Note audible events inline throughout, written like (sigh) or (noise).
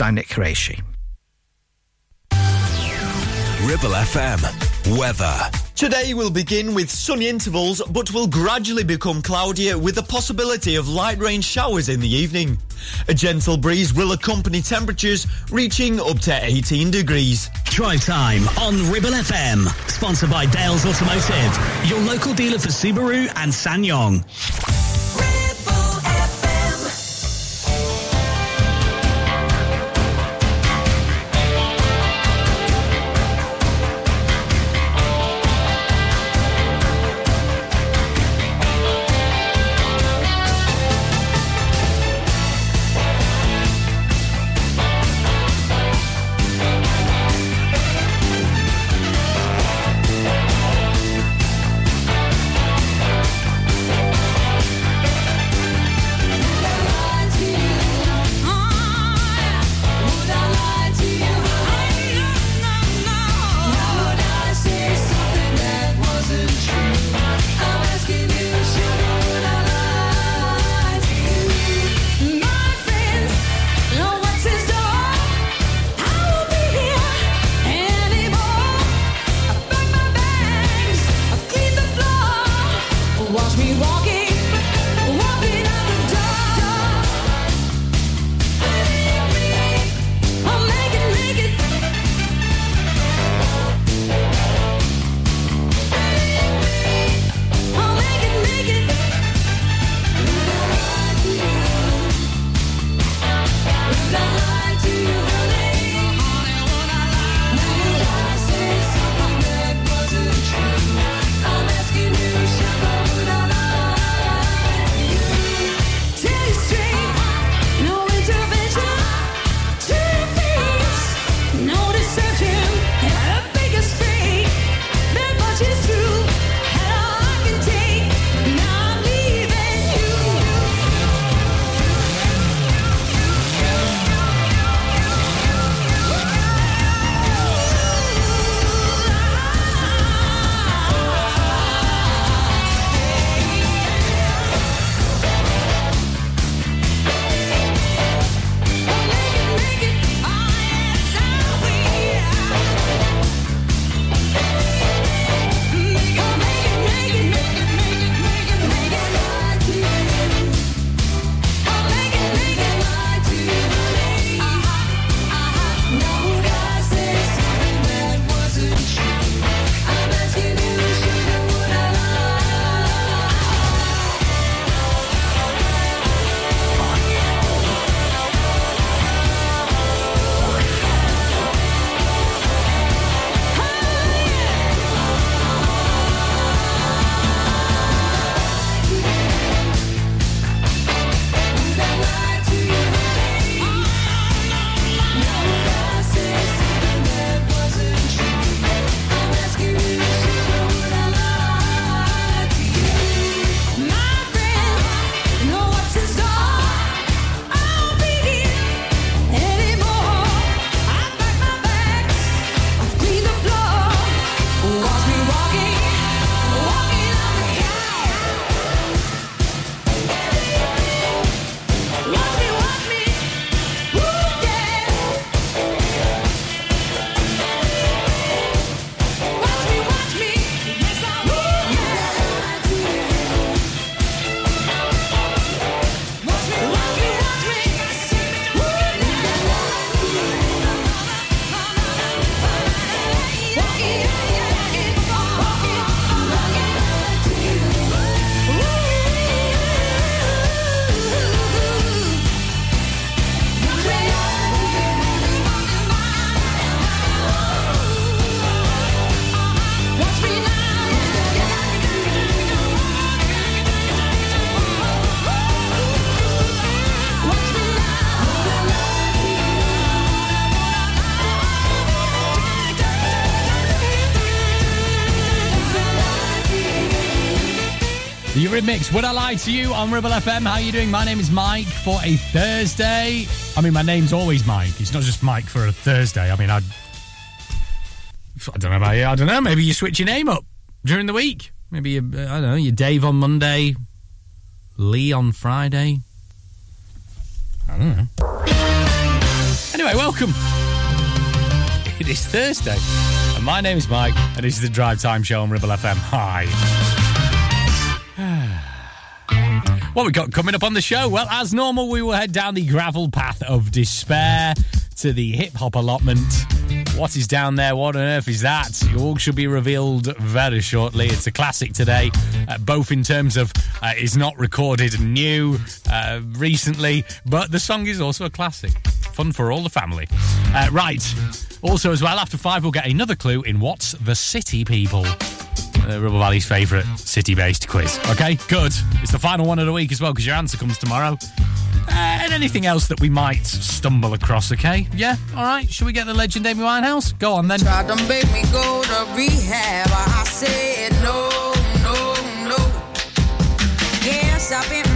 I'm Nick Qureshi. Ribble FM. Weather. Today will begin with sunny intervals, but will gradually become cloudier with the possibility of light rain showers in the evening. A gentle breeze will accompany temperatures reaching up to 18 degrees. Drive time on Ribble FM. Sponsored by Dales Automotive, your local dealer for Subaru and The Eurythmics, Would I Lie to You on Ribble FM? How are you doing? My name is Mike for a Thursday. I mean, my name's always Mike. It's not just Mike for a Thursday. I mean, I, I don't know about you. I don't know. Maybe you switch your name up during the week. Maybe you, uh, I don't know. You're Dave on Monday, Lee on Friday. I don't know. Anyway, welcome. (laughs) It is Thursday, and my name is Mike, and this is the Drive Time Show on Ribble FM. Hi. What we got coming up on the show? Well, as normal, we will head down the gravel path of despair to the hip hop allotment. What is down there? What on earth is that? All should be revealed very shortly. It's a classic today, uh, both in terms of uh, it's not recorded new uh, recently, but the song is also a classic. Fun for all the family. Uh, right. Also, as well, after five, we'll get another clue in What's the City People uh, Valley's favourite city based quiz. Okay, good. It's the final one of the week as well because your answer comes tomorrow. Uh, and anything else that we might stumble across, okay? Yeah, all right. Should we get the legend Amy Winehouse? Go on then. Tried to make me go to rehab. I said no, no, no. Yes, I've been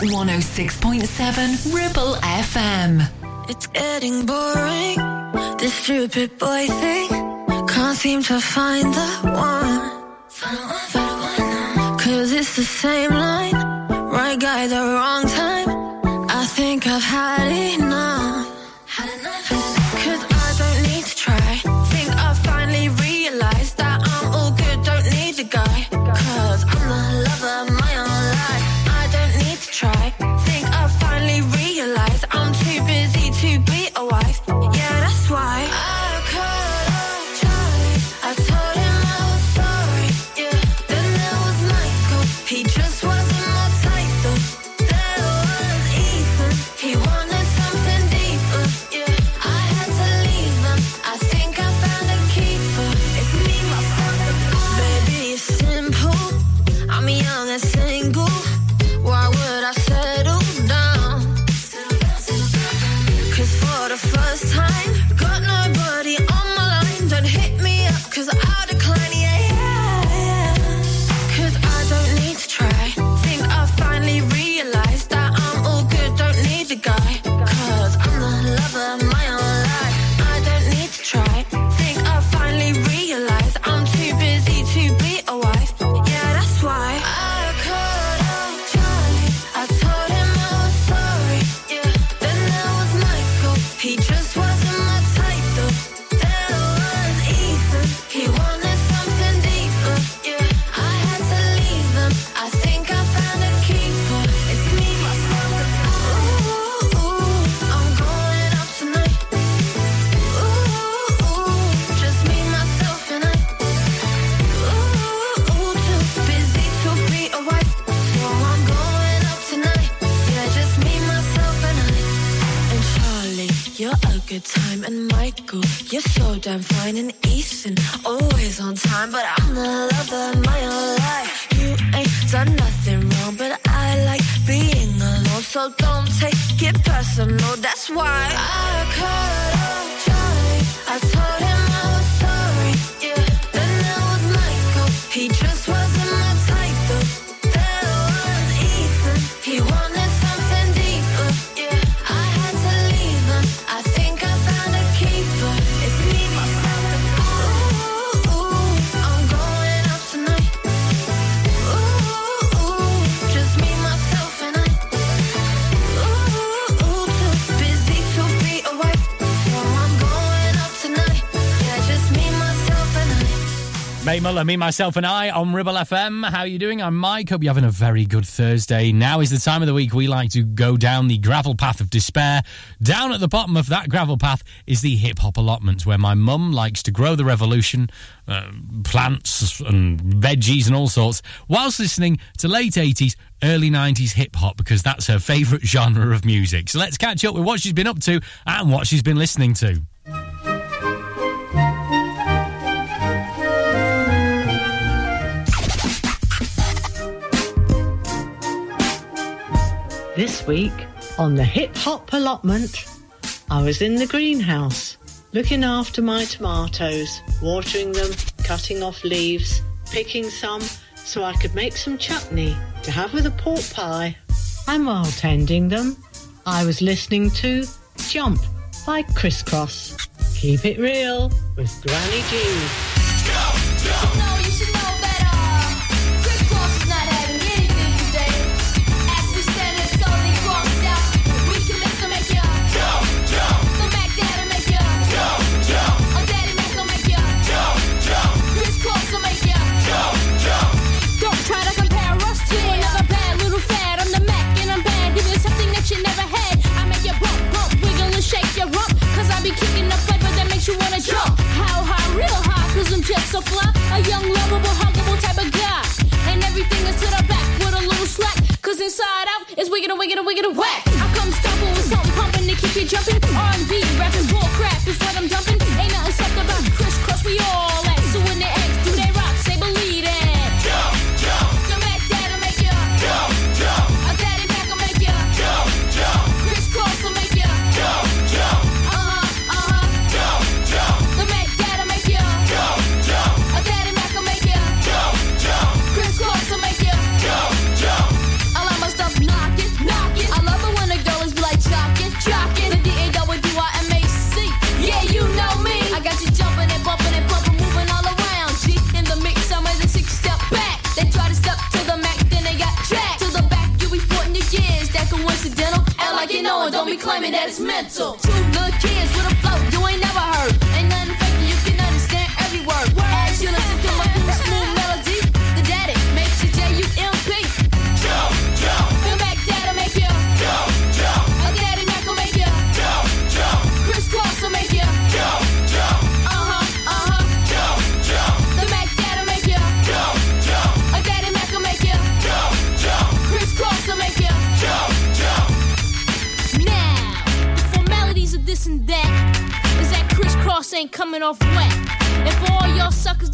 106.7 Ribble FM. It's getting boring, this stupid boy thing. Can't seem to find the one. Cause it's the same line, right guy, the wrong time. I think I've had enough. your time. And Michael, you're so damn fine. And Ethan, always on time. But I'm the lover of my own life. You ain't done nothing wrong, but I like being alone. So don't take it personal. That's why I cut off Johnny. I told him I was sorry. Yeah, then there was Michael. He just Mae Muller, me, myself, and I on Ribble FM. How are you doing? I'm Mike. Hope you're having a very good Thursday. Now is the time of the week we like to go down the gravel path of despair. Down at the bottom of that gravel path is the hip hop allotment where my mum likes to grow the revolution, uh, plants and veggies and all sorts, whilst listening to late 80s, early 90s hip hop because that's her favourite genre of music. So let's catch up with what she's been up to and what she's been listening to. This week on the Hip Hop Allotment, I was in the greenhouse looking after my tomatoes, watering them, cutting off leaves, picking some so I could make some chutney to have with a pork pie. And while tending them, I was listening to Jump by Kris Kross. Keep it real with Granny G. keep you jumping on beat. Rapping bull crap is what I'm dumping.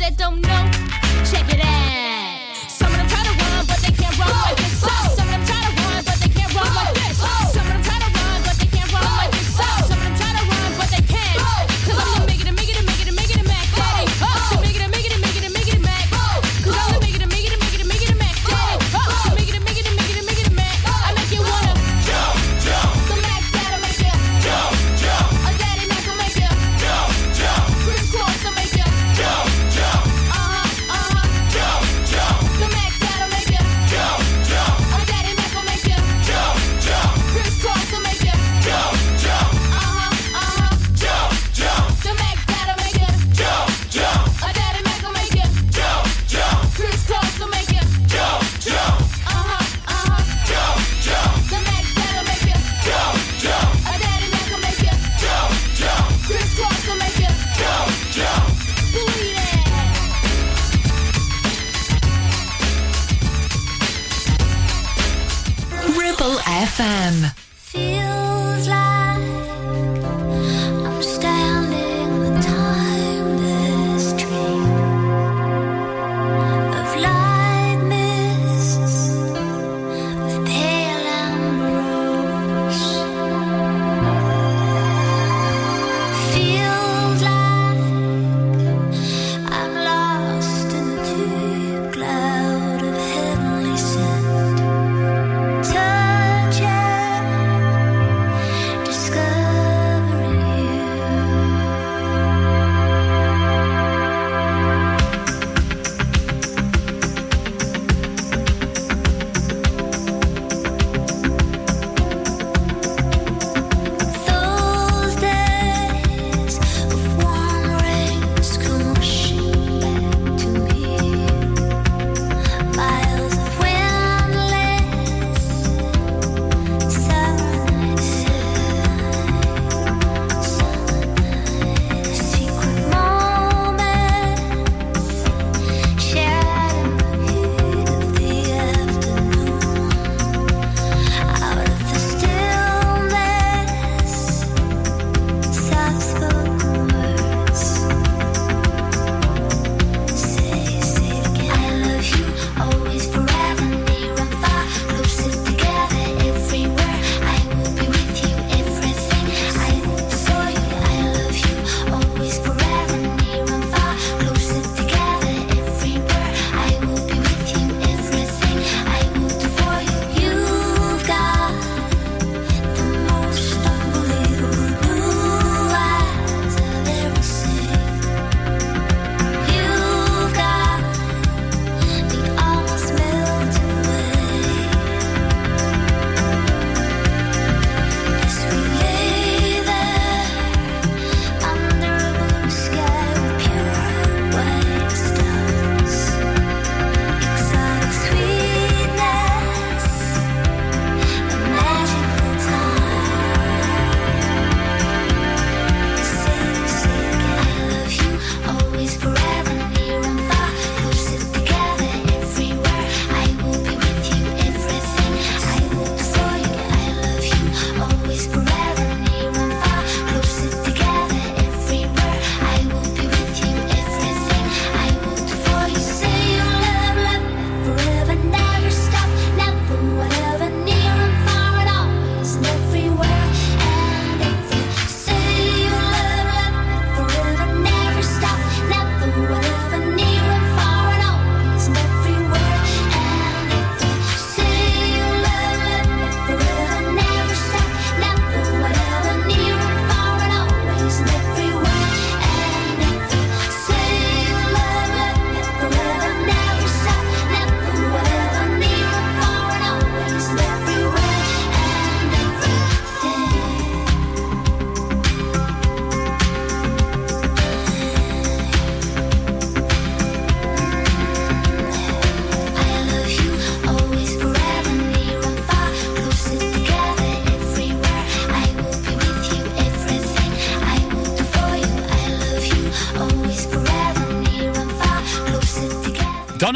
that don't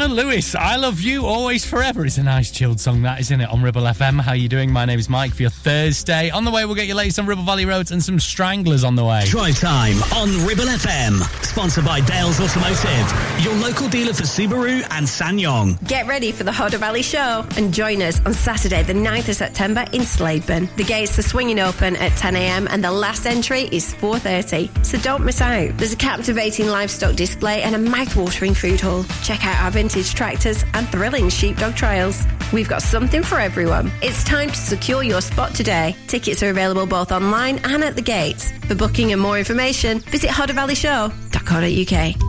Lewis, I Love You Always Forever. It's a nice chilled song, that, isn't it? On Ribble FM. How you doing? My name is Mike for your Thursday. On the way, we'll get your latest on Ribble Valley Roads and some stranglers on the way. Drive time on Ribble FM. Sponsored by Dales Automotive, your local dealer for Subaru and SsangYong. Get ready for the Hodder Valley Show and join us on Saturday, the 9th of September in Slaidburn. The gates are swinging open at 10am and the last entry is 4.30, so don't miss out. There's a captivating livestock display and a mouth-watering food hall. Check out our vintage tractors and thrilling sheepdog trials. We've got something for everyone. It's time to secure your spot today. Tickets are available both online and at the gates. For booking and more information, visit hoddervalleyshow.co.uk.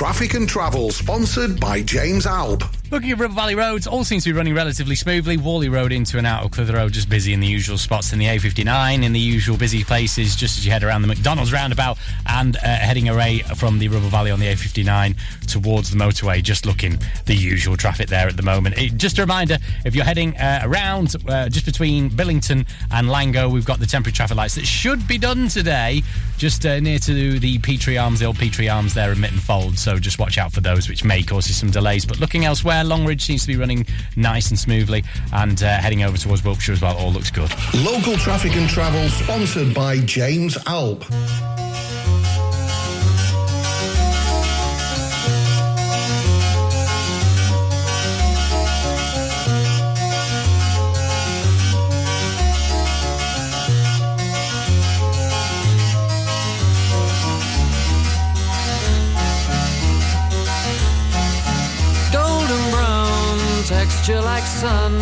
Traffic and Travel, sponsored by James Alb. Looking at Ribble Valley roads, all seems to be running relatively smoothly. Whalley Road into and out of Clitheroe just busy in the usual spots in the A59, in the usual busy places just as you head around the McDonald's roundabout and uh, heading away from the Ribble Valley on the A59 towards the motorway. Just looking the usual traffic there at the moment. It, just a reminder, if you're heading uh, around uh, just between Billington and Langho, we've got the temporary traffic lights that should be done today, just uh, near to the Petre Arms, the old Petre Arms there in Mitten Fold. So just watch out for those, which may cause you some delays. But looking elsewhere, Longridge seems to be running nice and smoothly, and uh, heading over towards Wilpshire as well. All looks good. Local Traffic and Travel, sponsored by James Alp. Texture like sun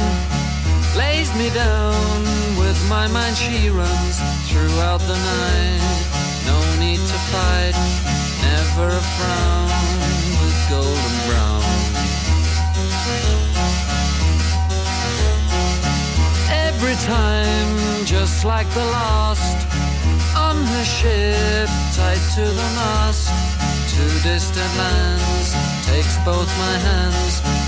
lays me down with my mind. She runs throughout the night. No need to fight never a frown with golden brown. Every time just like the last on her ship tied to the mast to distant lands takes both my hands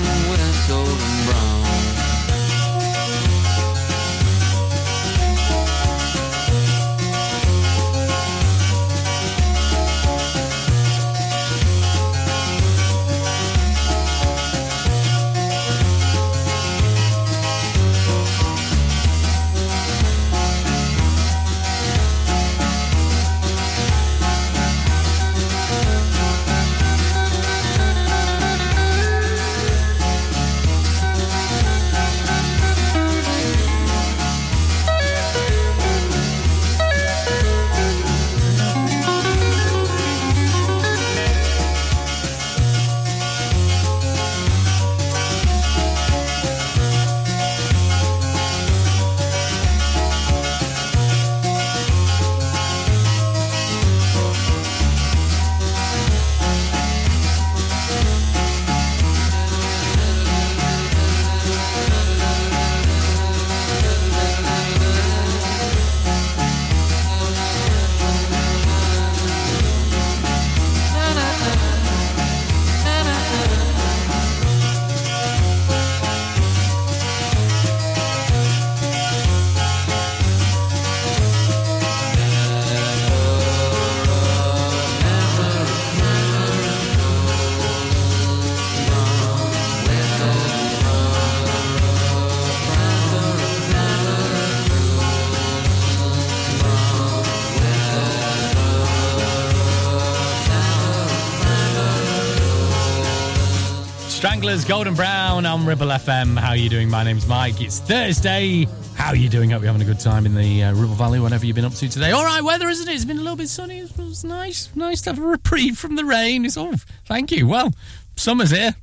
Stranglers, Golden Brown on Ribble FM. How are you doing? My name's Mike. It's Thursday. How are you doing? Hope you're having a good time in the uh, Ribble Valley, whatever you've been up to today. All right, weather, isn't it? It's been a little bit sunny. It was nice. Nice to have a reprieve from the rain. It's all. Thank you. Well, summer's here.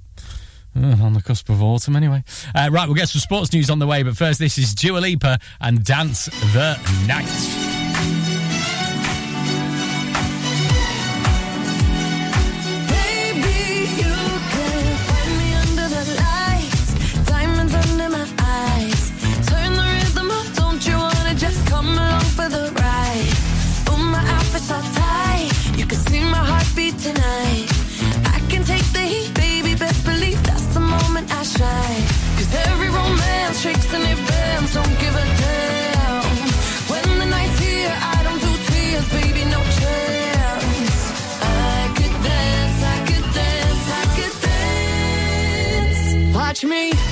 Uh, on the cusp of autumn, anyway. Uh, right, we'll get some sports news on the way, but first, this is Dua Lipa and Dance the Night. Watch me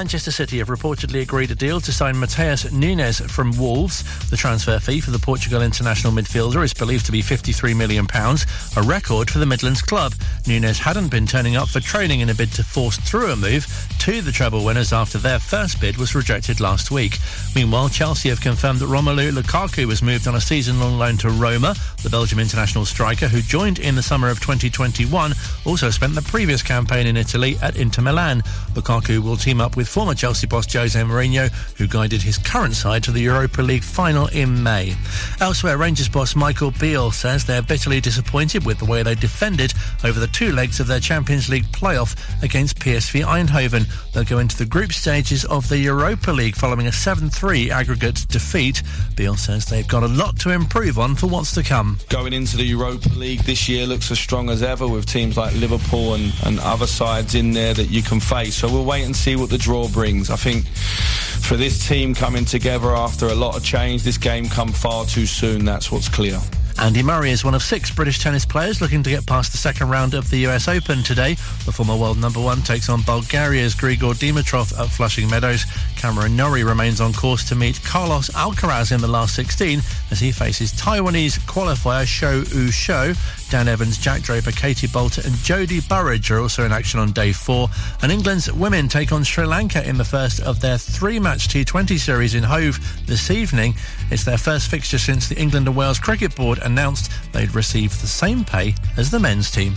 Manchester City have reportedly agreed a deal to sign Mateus Nunes from Wolves. The transfer fee for the Portugal international midfielder is believed to be £53 million, a record for the Midlands club. Nunes hadn't been turning up for training in a bid to force through a move to the treble winners after their first bid was rejected last week. Meanwhile, Chelsea have confirmed that Romelu Lukaku was moved on a season-long loan to Roma. The Belgium international striker, who joined in the summer of 2021, also spent the previous campaign in Italy at Inter Milan. Lukaku will team up with former Chelsea boss Jose Mourinho, who guided his current side to the Europa League final in May. Elsewhere, Rangers boss Michael Beale says they're bitterly disappointed with the way they defended over the two legs of their Champions League playoff against PSV Eindhoven. They'll go into the group stages of the Europa League following a 7-3 aggregate defeat. Beale says they've got a lot to improve on for what's to come. Going into the Europa League this year looks as strong as ever with teams like Liverpool and, and other sides in there that you can face. So we'll wait and see what the draw brings. I think for this team coming together after a lot of change, this game come far too soon. That's what's clear. Andy Murray is one of six British tennis players looking to get past the second round of the US Open today. The former world number one takes on Bulgaria's Grigor Dimitrov at Flushing Meadows. Cameron Norrie remains on course to meet Carlos Alcaraz in the last 16 as he faces Taiwanese qualifier Shou Yu Shou. Dan Evans, Jack Draper, Katie Boulter and Jodie Burrage are also in action on day four. And England's women take on Sri Lanka in the first of their three-match T20 series in Hove this evening. It's their first fixture since the England and Wales Cricket Board announced they'd receive the same pay as the men's team.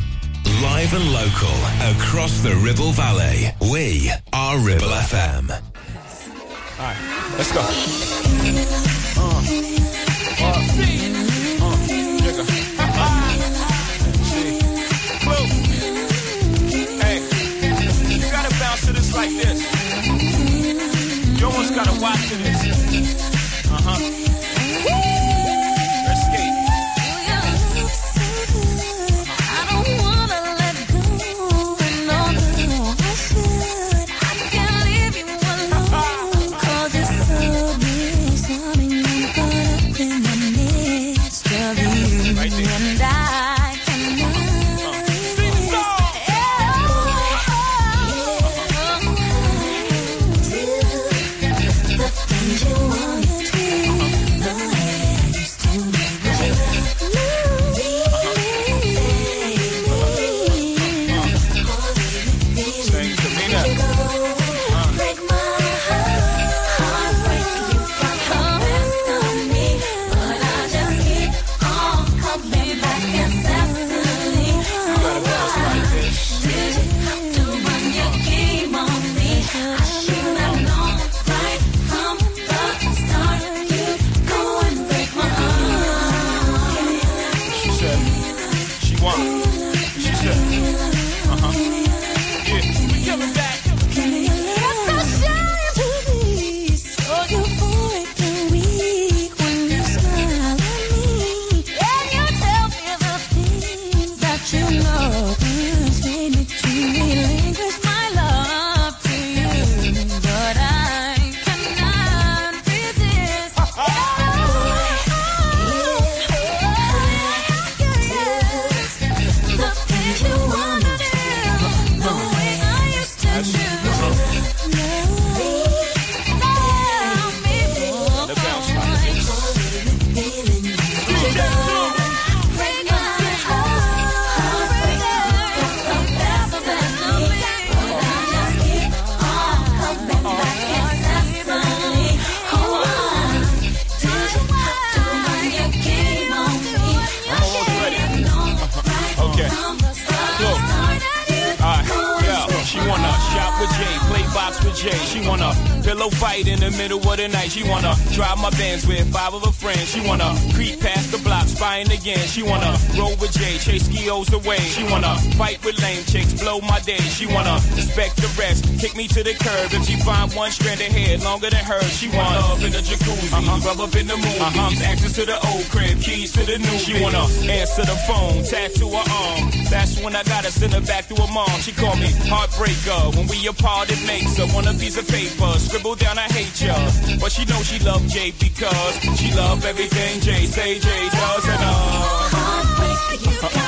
Live and local across the Ribble Valley. We are Ribble FM. All right, let's go. Uh, uh, like this. You almost gotta watch this. Uh huh. Me to the curb. If she find one strand of hair longer than hers, she want love in the jacuzzi, rub up in the movies, access to the old crib, keys to the new. She wanna answer the phone, tattoo her arm. That's when I gotta send her back to her mom. She called me heartbreaker. When we apart, it makes her want a piece of paper. Scribble down, I hate ya. But she knows she love Jay because she love everything Jay say Jay does and uh. But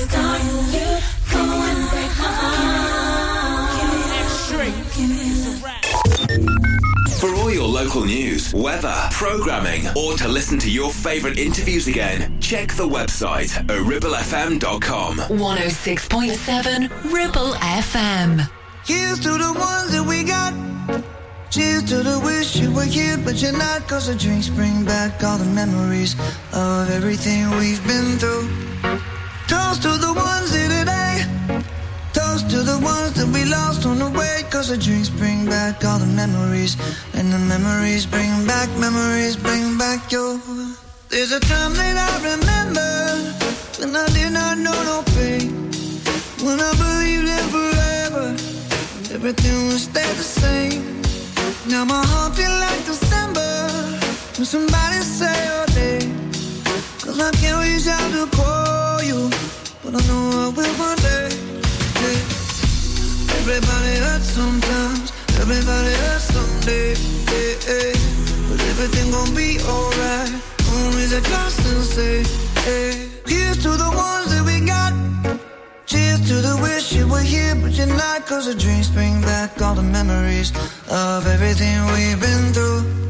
the start. You go break my heart. For all your local news, weather, programming, or to listen to your favourite interviews again, check the website at ribblefm.com. 106.7 Ribble FM. Here's to the ones that we got. Cheers to the wish you were here, but you're not. Cause the drinks bring back all the memories of everything we've been through. Toast to the ones here eh? today. Toast to the ones that we lost on the way. Cause the drinks bring back all the memories. And the memories bring back, memories bring back your. There's a time that I remember when I did not know no pain. When I believed in forever, everything would stay the same. Now my heart feel like December when somebody say your Cause I can't reach out to call you, but I know I will one day. Yeah. Everybody hurts sometimes, everybody hurts someday. Yeah, yeah. But everything gon' be alright. Raise a and say, hey. Here's to the ones that we got. Cheers to the wish you were here, but you're not. Cause the dreams bring back all the memories of everything we've been through.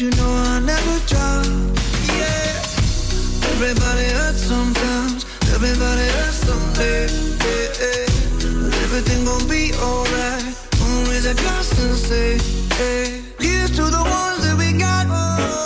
you know I never drop. Yeah. Everybody hurts sometimes. Everybody hurts someday. Yeah, yeah. But everything gon' be alright. Always a constant say. Yeah. Here's to the ones that we got. Oh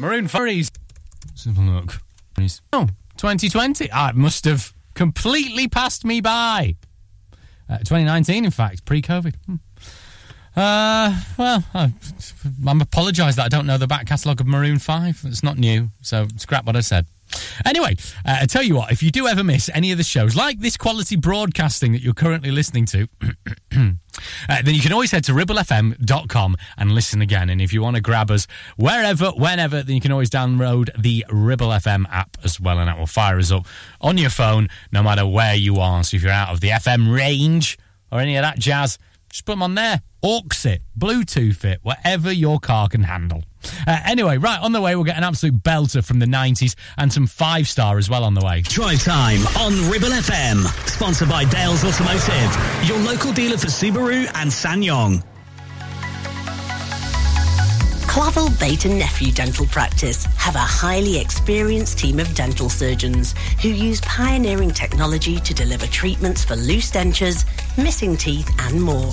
Maroon Furries. A look. Oh, 2020. Ah, it must have completely passed me by. Uh, 2019, in fact, pre-COVID. Hmm. Uh, well, I, I'm apologise that I don't know the back catalogue of Maroon 5. It's not new, so scrap what I said. Anyway, uh, I tell you what, if you do ever miss any of the shows, like this quality broadcasting that you're currently listening to, (clears throat) uh, then you can always head to ribblefm.com and listen again. And if you want to grab us wherever, whenever, then you can always download the Ribble FM app as well, and that will fire us up on your phone no matter where you are. So if you're out of the FM range or any of that jazz, just put them on there. Aux it, Bluetooth it, whatever your car can handle. Uh, anyway, right on the way, we'll get an absolute belter from the 90s and some five star as well on the way. Drive time on Ribble FM. Sponsored by Dales Automotive, your local dealer for Subaru and SsangYong. Clavel Bait and Nephew Dental Practice have a highly experienced team of dental surgeons who use pioneering technology to deliver treatments for loose dentures, missing teeth, and more.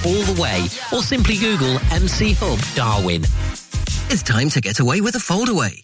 all the way, or simply Google MC Hub Darwen. It's time to get away with a foldaway.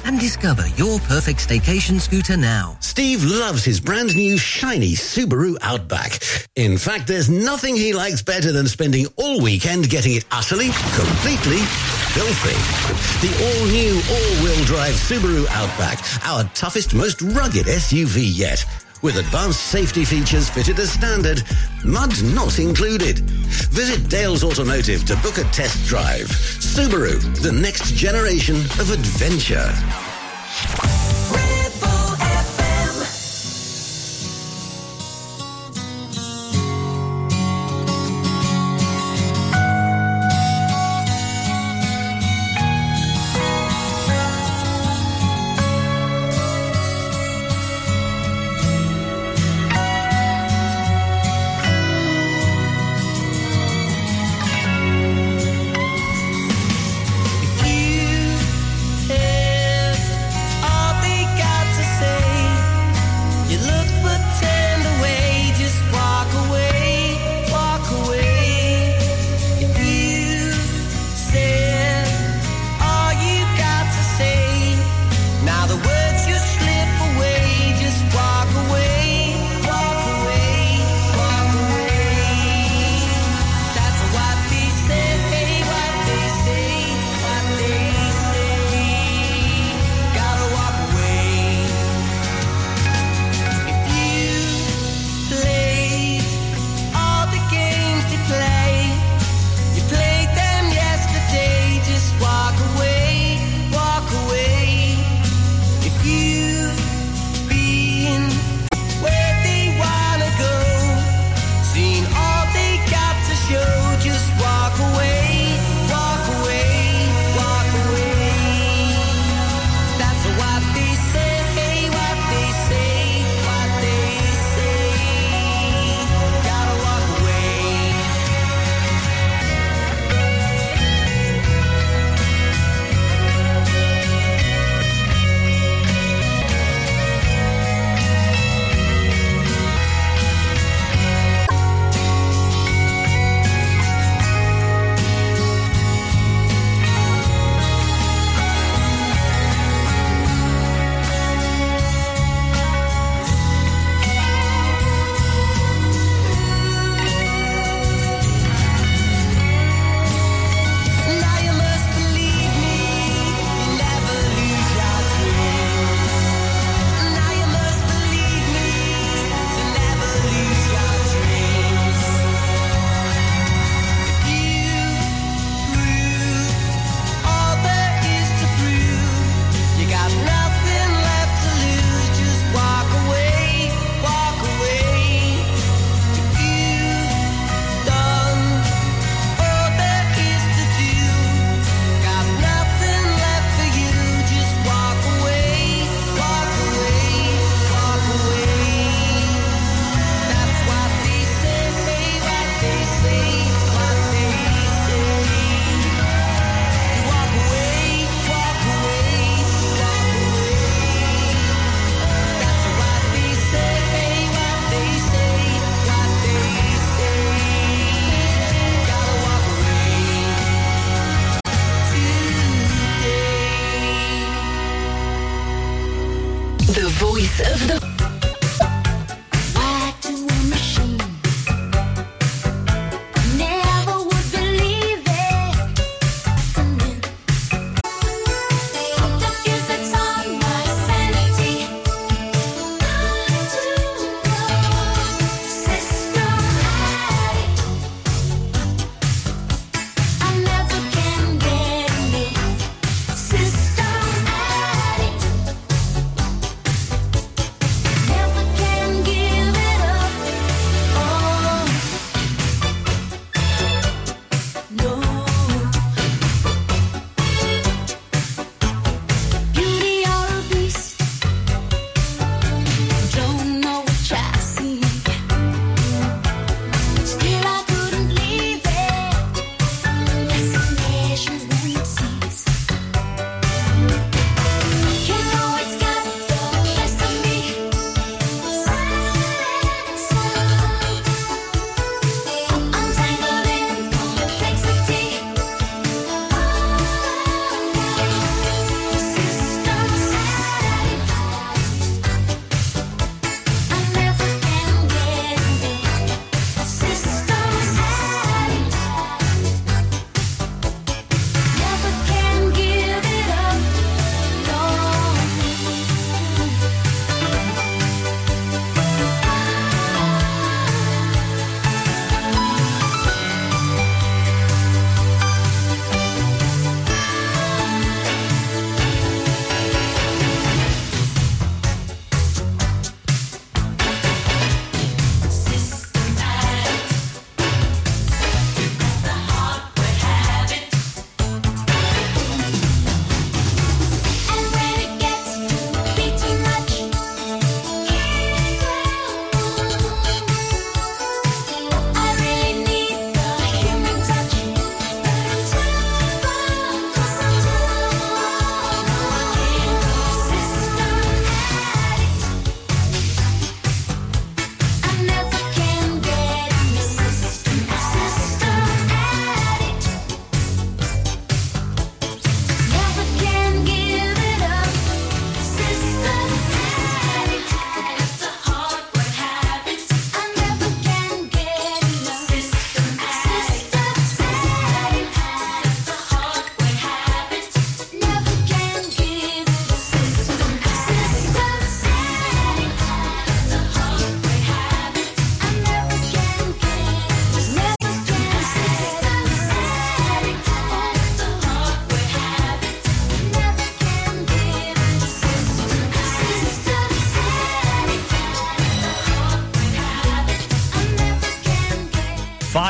and discover your perfect staycation scooter now. Steve loves his brand new shiny Subaru Outback. In fact, there's nothing he likes better than spending all weekend getting it utterly, completely filthy. The all-new all-wheel drive Subaru Outback, our toughest, most rugged SUV yet with advanced safety features fitted as standard, mud not included. Visit Dales Automotive to book a test drive. Subaru, the next generation of adventure.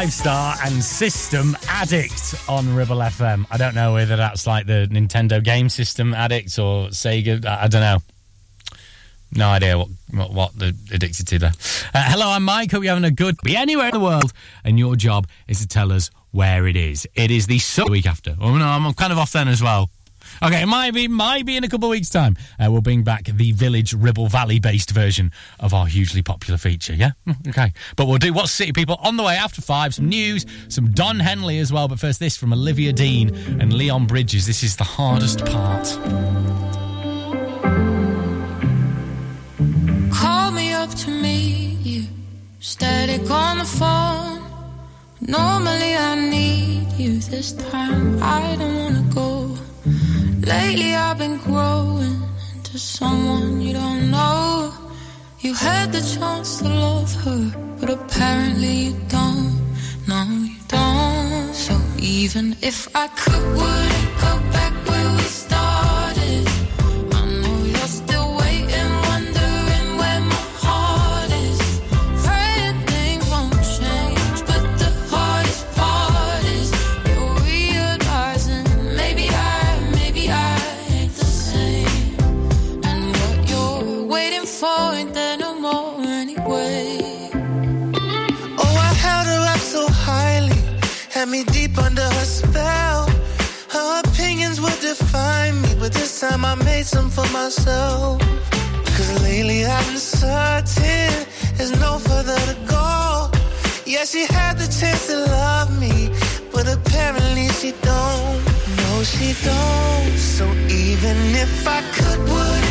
Star and System Addict on Ribble FM. I don't know whether that's like the Nintendo Game System Addict or Sega. I don't know. No idea what what, what they're addicted to there. Uh, hello, I'm Mike. Hope you're having a good be anywhere in the world, and your job is to tell us where it is. It is the su- week after. Oh no, I'm kind of off then as well. Okay, it might be might be in a couple of weeks' time. Uh, we'll bring back the Village Ribble Valley based version of our hugely popular feature. Yeah, Mm, okay. But we'll do what's City People on the way after five. Some news, some Don Henley as well. But first, this from Olivia Dean and Leon Bridges. This is the hardest part. Call me up to meet you. Static on the phone. Normally I need you. This time I don't wanna go. Lately I've been growing into someone you don't know. You had the chance to love her, but apparently you don't. No, you don't. So even if I could, would it go back ain't there no more anyway. Oh, I held her up so highly, had me deep under her spell. Her opinions would define me, but this time I made some for myself. Cause lately I've been certain there's no further to go. Yeah, she had the chance to love me, but apparently she don't. No, she don't. So even if I could, would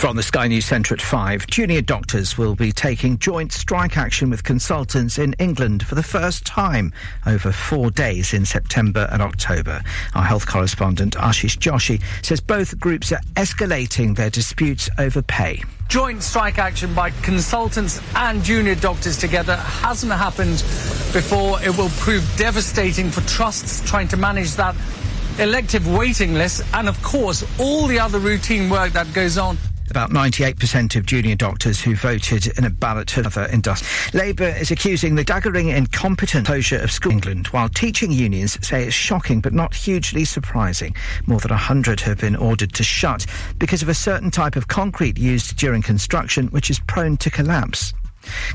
From the Sky News Centre at 5, junior doctors will be taking joint strike action with consultants in England for the first time over four days in September and October. Our health correspondent Ashish Joshi says both groups are escalating their disputes over pay. Joint strike action by consultants and junior doctors together hasn't happened before. It will prove devastating for trusts trying to manage that elective waiting list and, of course, all the other routine work that goes on. About 98% of junior doctors who voted in a ballot for other industries. Labour is accusing the daggering incompetent closure of school in England, while teaching unions say it's shocking but not hugely surprising. More than 100 have been ordered to shut because of a certain type of concrete used during construction which is prone to collapse.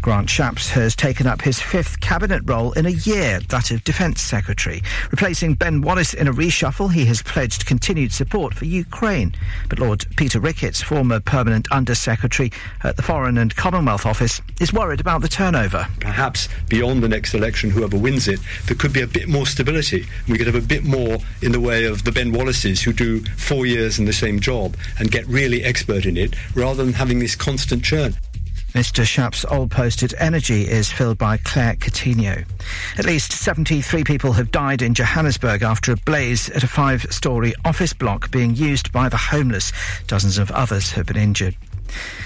Grant Shapps has taken up his fifth cabinet role in a year, that of Defence Secretary. Replacing Ben Wallace in a reshuffle, he has pledged continued support for Ukraine. But Lord Peter Ricketts, former permanent Under-Secretary at the Foreign and Commonwealth Office, is worried about the turnover. perhaps beyond the next election, whoever wins it, there could be a bit more stability. We could have a bit more in the way of the Ben Wallaces who do four years in the same job and get really expert in it, rather than having this constant churn. Mr. Shapps' old post at Energy is filled by Claire Coutinho. At least 73 people have died in Johannesburg after a blaze at a five story office block being used by the homeless. Dozens of others have been injured.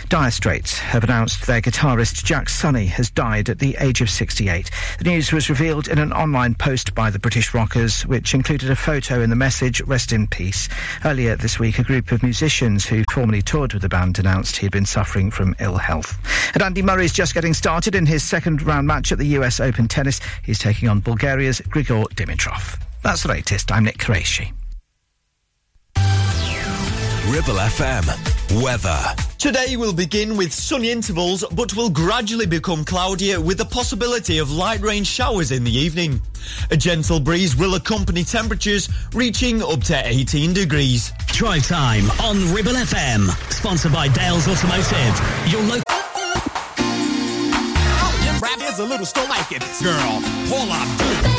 Dire Straits have announced their guitarist Jack Sonni has died at the age of 68. The news was revealed in an online post by the British Rockers, which included a photo in the message, Rest in Peace. Earlier this week, a group of musicians who formerly toured with the band announced he had been suffering from ill health. And Andy Murray's just getting started in his second round match at the US Open Tennis. He's taking on Bulgaria's Grigor Dimitrov. That's the latest. I'm Nick Qureshi. Ribble FM. Weather. Today will begin with sunny intervals but will gradually become cloudier with the possibility of light rain showers in the evening. A gentle breeze will accompany temperatures reaching up to 18 degrees. Drive time on Ribble FM. Sponsored by Dales Automotive. Your local. Rap is a little still like it, girl. Pull up,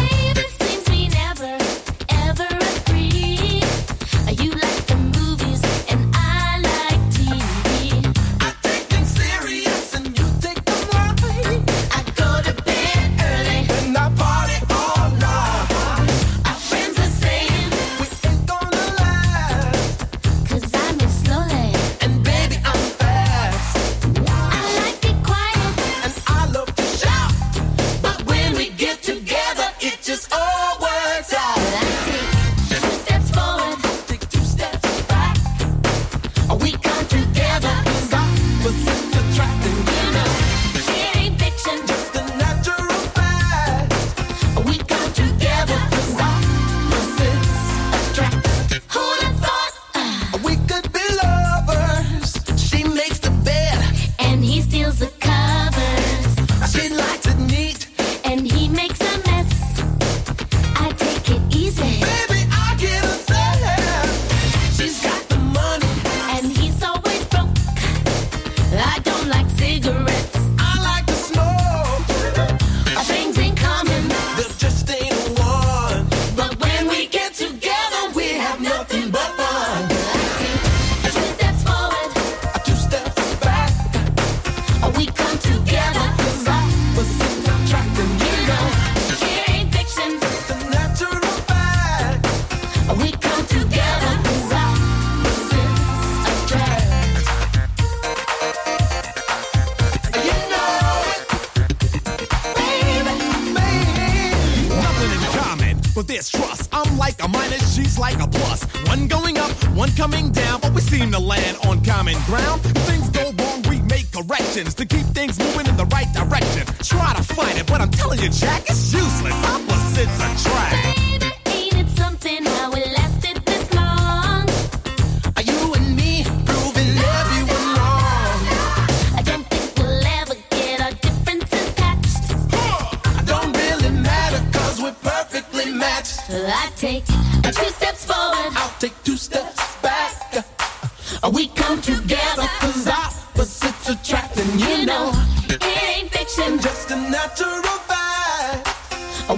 Just a natural fact.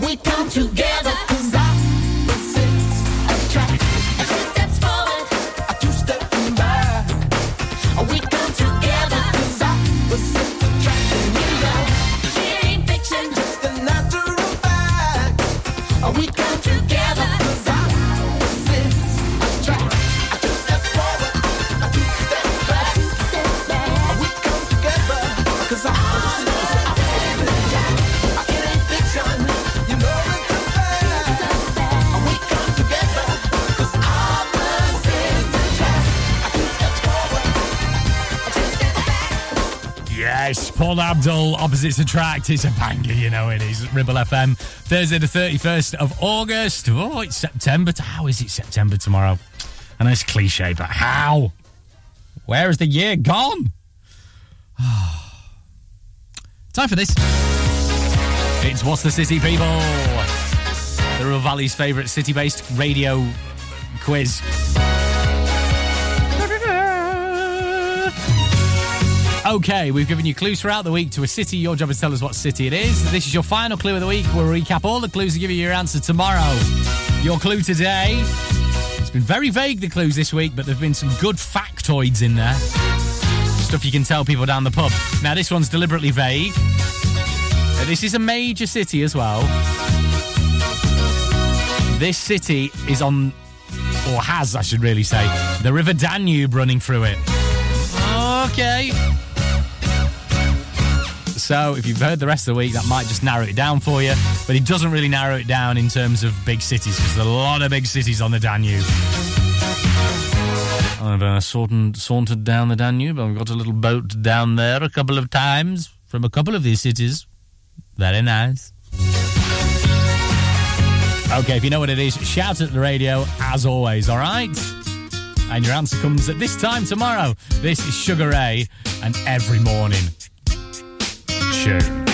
We come together Paula Abdul, Opposites Attract. It's a banger, you know it is. Ribble FM, Thursday the 31st of August. Oh, it's September. How is it September tomorrow? Know it's cliche, but how? Where is the year gone? (sighs) Time for this. It's What's the City, people? The Ribble Valley's favourite city based radio quiz. Okay, we've given you clues throughout the week to a city. Your job is to tell us what city it is. This is your final clue of the week. We'll recap all the clues and give you your answer tomorrow. Your clue today. It's been very vague, the clues this week, but there have been some good factoids in there. Stuff you can tell people down the pub. Now, this one's deliberately vague. Uh, This is a major city as well. This city is on, or has, I should really say, the River Danube running through it. Okay. So, if you've heard the rest of the week, that might just narrow it down for you. But it doesn't really narrow it down in terms of big cities, because there's a lot of big cities on the Danube. I've uh, sauntered, sauntered down the Danube. I've got a little boat down there a couple of times from a couple of these cities. Very nice. Okay, if you know what it is, shout at the radio as always, all right? And your answer comes at this time tomorrow. This is Sugar Ray and every morning. Sure.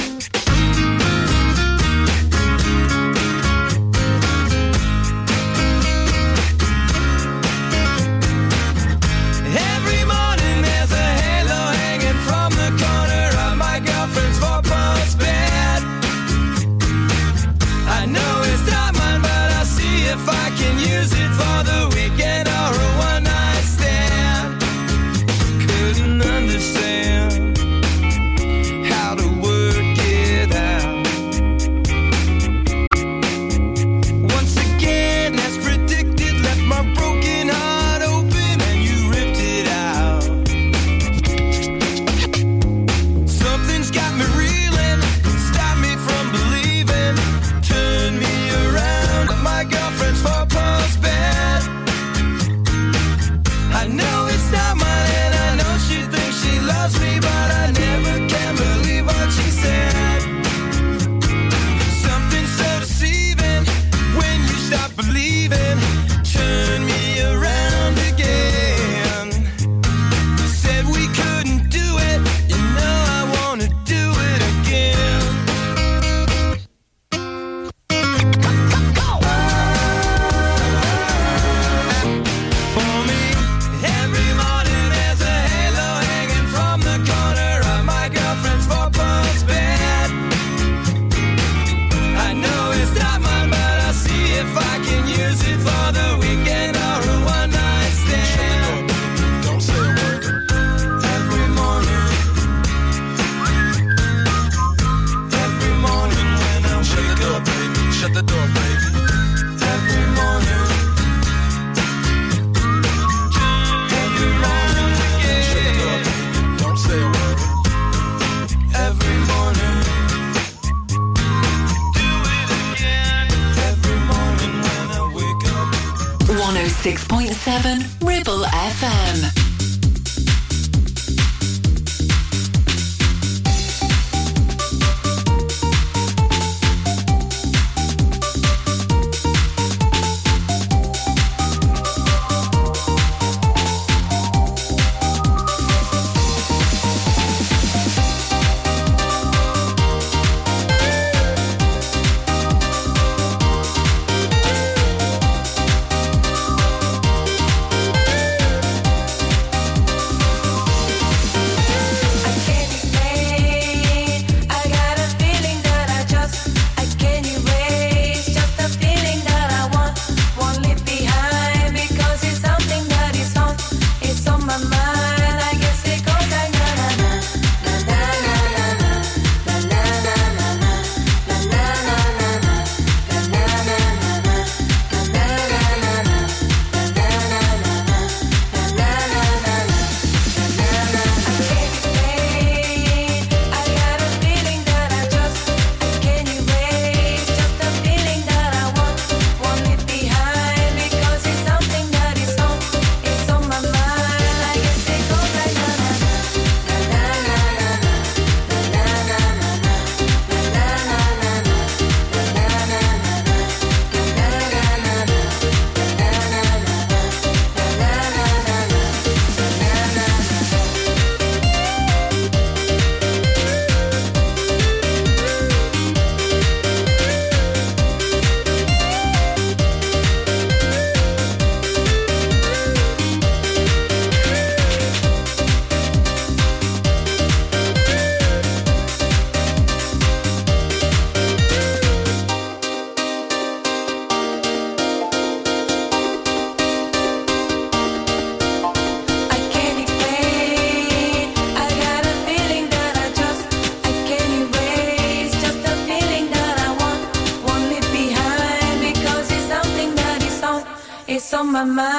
My mind.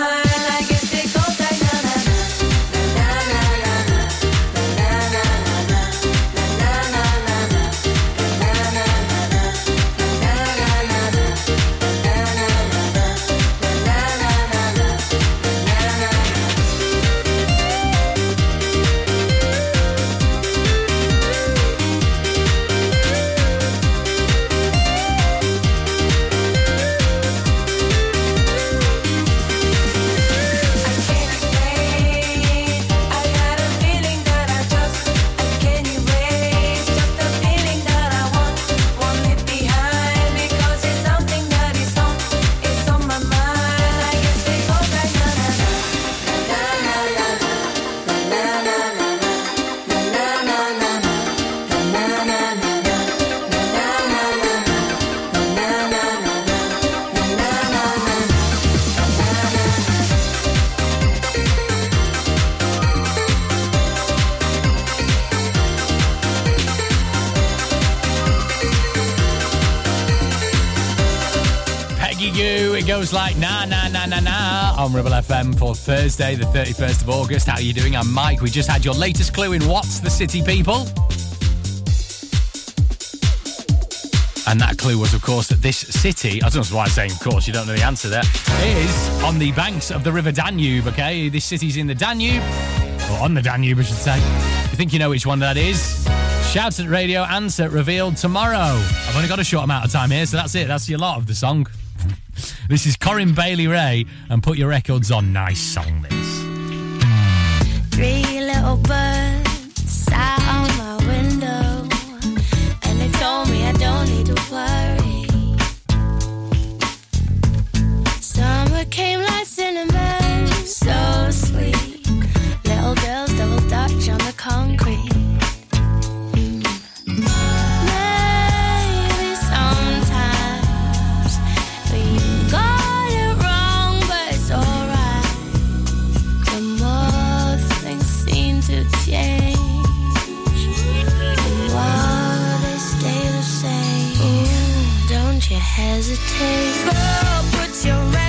Goo, like na na na na na on Ribble FM for Thursday, the 31st of August. How are you doing? I'm Mike. We just had your latest clue in What's the City People? And that clue was, of course, that this city, I don't know why I'm saying, of course, you don't know the answer there, is on the banks of the River Danube, okay? This city's in the Danube, or on the Danube, I should say. You think you know which one that is, shout at radio, answer revealed tomorrow. I've only got a short amount of time here, so that's it. That's your lot of the song. This is Corinne Bailey Rae, and put your records on. Nice song, this. Three little birds Girl, put your